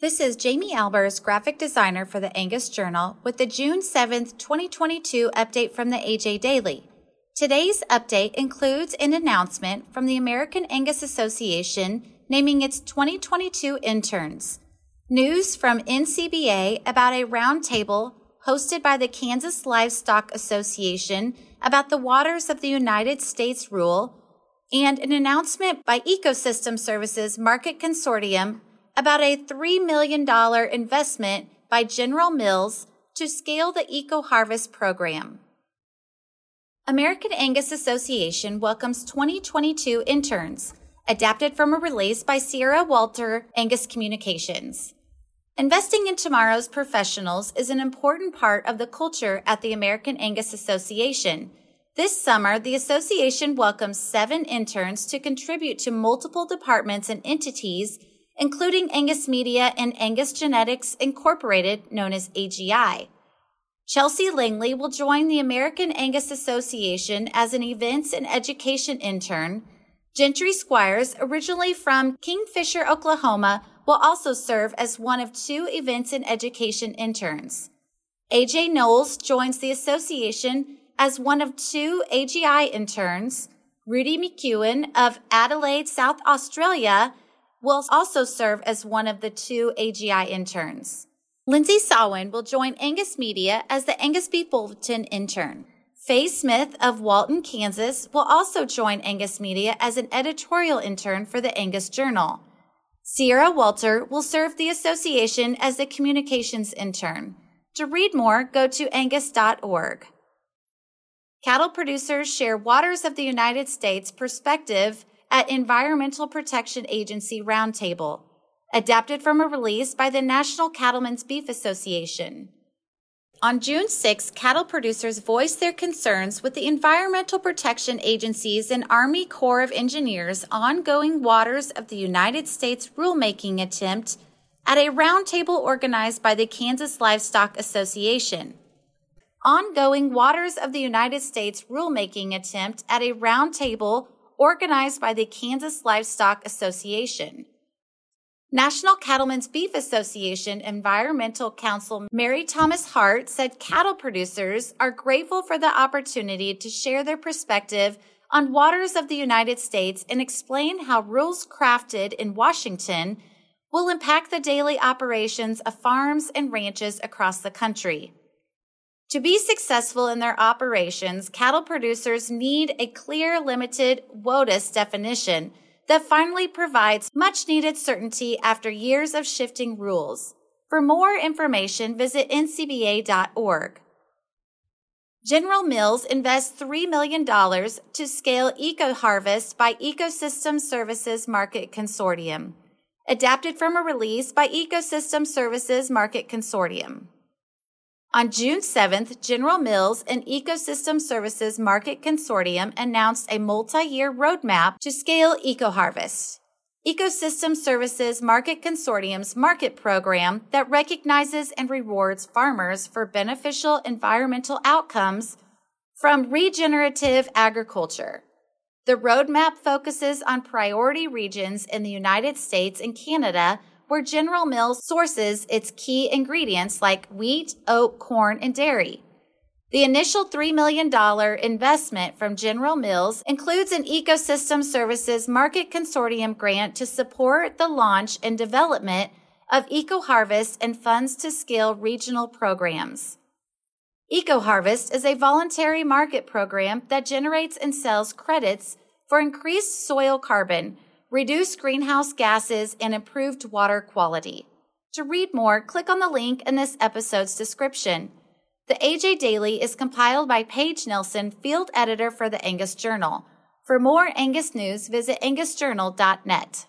This is Jamie Albers, graphic designer for the Angus Journal, with the June 7th, 2022 update from the AJ Daily. Today's update includes an announcement from the American Angus Association naming its 2022 interns, news from NCBA about a roundtable hosted by the Kansas Livestock Association about the Waters of the United States rule, and an announcement by Ecosystem Services Market Consortium about a $3 million investment by General Mills to scale the Eco Harvest program. American Angus Association welcomes 2022 interns, adapted from a release by Sierra Walter Angus Communications. Investing in tomorrow's professionals is an important part of the culture at the American Angus Association. This summer, the association welcomes seven interns to contribute to multiple departments and entities including Angus Media and Angus Genetics Incorporated, known as AGI. Chelsea Langley will join the American Angus Association as an events and education intern. Gentry Squires, originally from Kingfisher, Oklahoma, will also serve as one of two events and education interns. AJ Knowles joins the association as one of two AGI interns. Rudy McEwen of Adelaide, South Australia, will also serve as one of the two AGI interns. Lindsay Sawin will join Angus Media as the Angus B. Bulletin intern. Faye Smith of Walton, Kansas will also join Angus Media as an editorial intern for the Angus Journal. Sierra Walter will serve the association as the communications intern. To read more, go to angus.org. Cattle producers share Waters of the United States perspective at Environmental Protection Agency Roundtable, adapted from a release by the National Cattlemen's Beef Association. On June 6, cattle producers voiced their concerns with the Environmental Protection Agency's and Army Corps of Engineers' ongoing Waters of the United States rulemaking attempt at a roundtable organized by the Kansas Livestock Association. Ongoing Waters of the United States rulemaking attempt at a roundtable organized by the Kansas Livestock Association. National Cattlemen's Beef Association Environmental Counsel Mary Thomas Hart said cattle producers are grateful for the opportunity to share their perspective on waters of the United States and explain how rules crafted in Washington will impact the daily operations of farms and ranches across the country. To be successful in their operations, cattle producers need a clear, limited WOTUS definition that finally provides much needed certainty after years of shifting rules. For more information, visit ncba.org. General Mills invests $3 million to scale Eco Harvest by Ecosystem Services Market Consortium. Adapted from a release by Ecosystem Services Market Consortium. On June 7th, General Mills and Ecosystem Services Market Consortium announced a multi-year roadmap to scale EcoHarvest. Ecosystem Services Market Consortium's market program that recognizes and rewards farmers for beneficial environmental outcomes from regenerative agriculture. The roadmap focuses on priority regions in the United States and Canada where General Mills sources its key ingredients like wheat, oat, corn, and dairy. The initial $3 million investment from General Mills includes an Ecosystem Services Market Consortium grant to support the launch and development of EcoHarvest and funds to scale regional programs. EcoHarvest is a voluntary market program that generates and sells credits for increased soil carbon reduced greenhouse gases, and improved water quality. To read more, click on the link in this episode's description. The AJ Daily is compiled by Paige Nelson, field editor for the Angus Journal. For more Angus news, visit angusjournal.net.